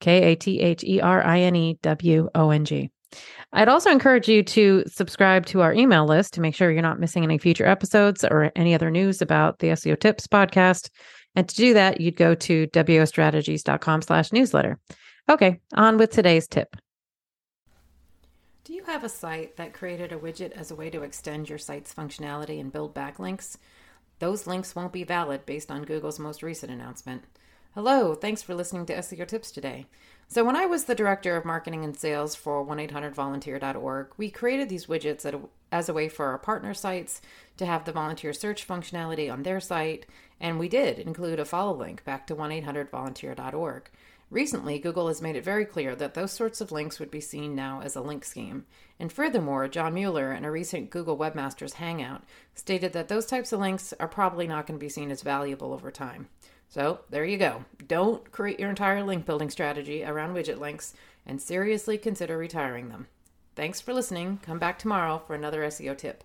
K A T H E R I N E W O N G. I'd also encourage you to subscribe to our email list to make sure you're not missing any future episodes or any other news about the SEO Tips podcast. And to do that, you'd go to wostrategies.com slash newsletter. Okay, on with today's tip. Do you have a site that created a widget as a way to extend your site's functionality and build backlinks? Those links won't be valid based on Google's most recent announcement. Hello, thanks for listening to SEO Tips today. So, when I was the director of marketing and sales for 1 800 volunteer.org, we created these widgets as a way for our partner sites to have the volunteer search functionality on their site, and we did include a follow link back to 1 800 volunteer.org. Recently, Google has made it very clear that those sorts of links would be seen now as a link scheme. And furthermore, John Mueller, in a recent Google Webmasters Hangout, stated that those types of links are probably not going to be seen as valuable over time. So there you go. Don't create your entire link building strategy around widget links and seriously consider retiring them. Thanks for listening. Come back tomorrow for another SEO tip.